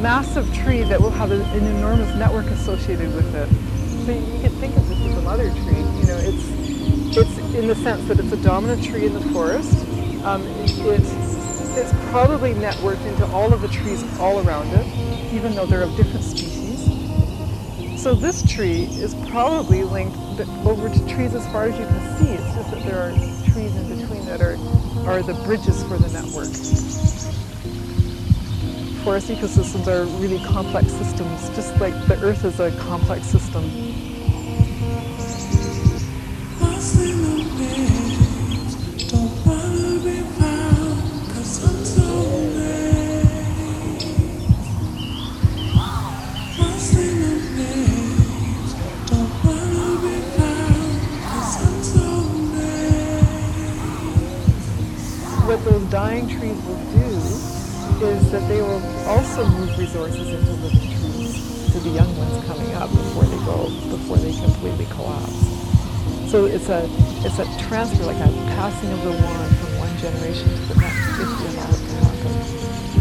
massive tree that will have a, an enormous network associated with it. So you could think of this as a mother tree. You know, it's it's in the sense that it's a dominant tree in the forest. Um, it, it's probably networked into all of the trees all around it, even though they're of different species. So this tree is probably linked over to trees as far as you can see. It's just that there are trees in between that are, are the bridges for the network. Forest ecosystems are really complex systems, just like the Earth is a complex system. What those dying trees will do is that they will also move resources into living trees to the young ones coming up before they go, before they completely collapse. So it's a it's a transfer, like a passing of the wand from one generation to the next, if you.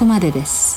こまでです」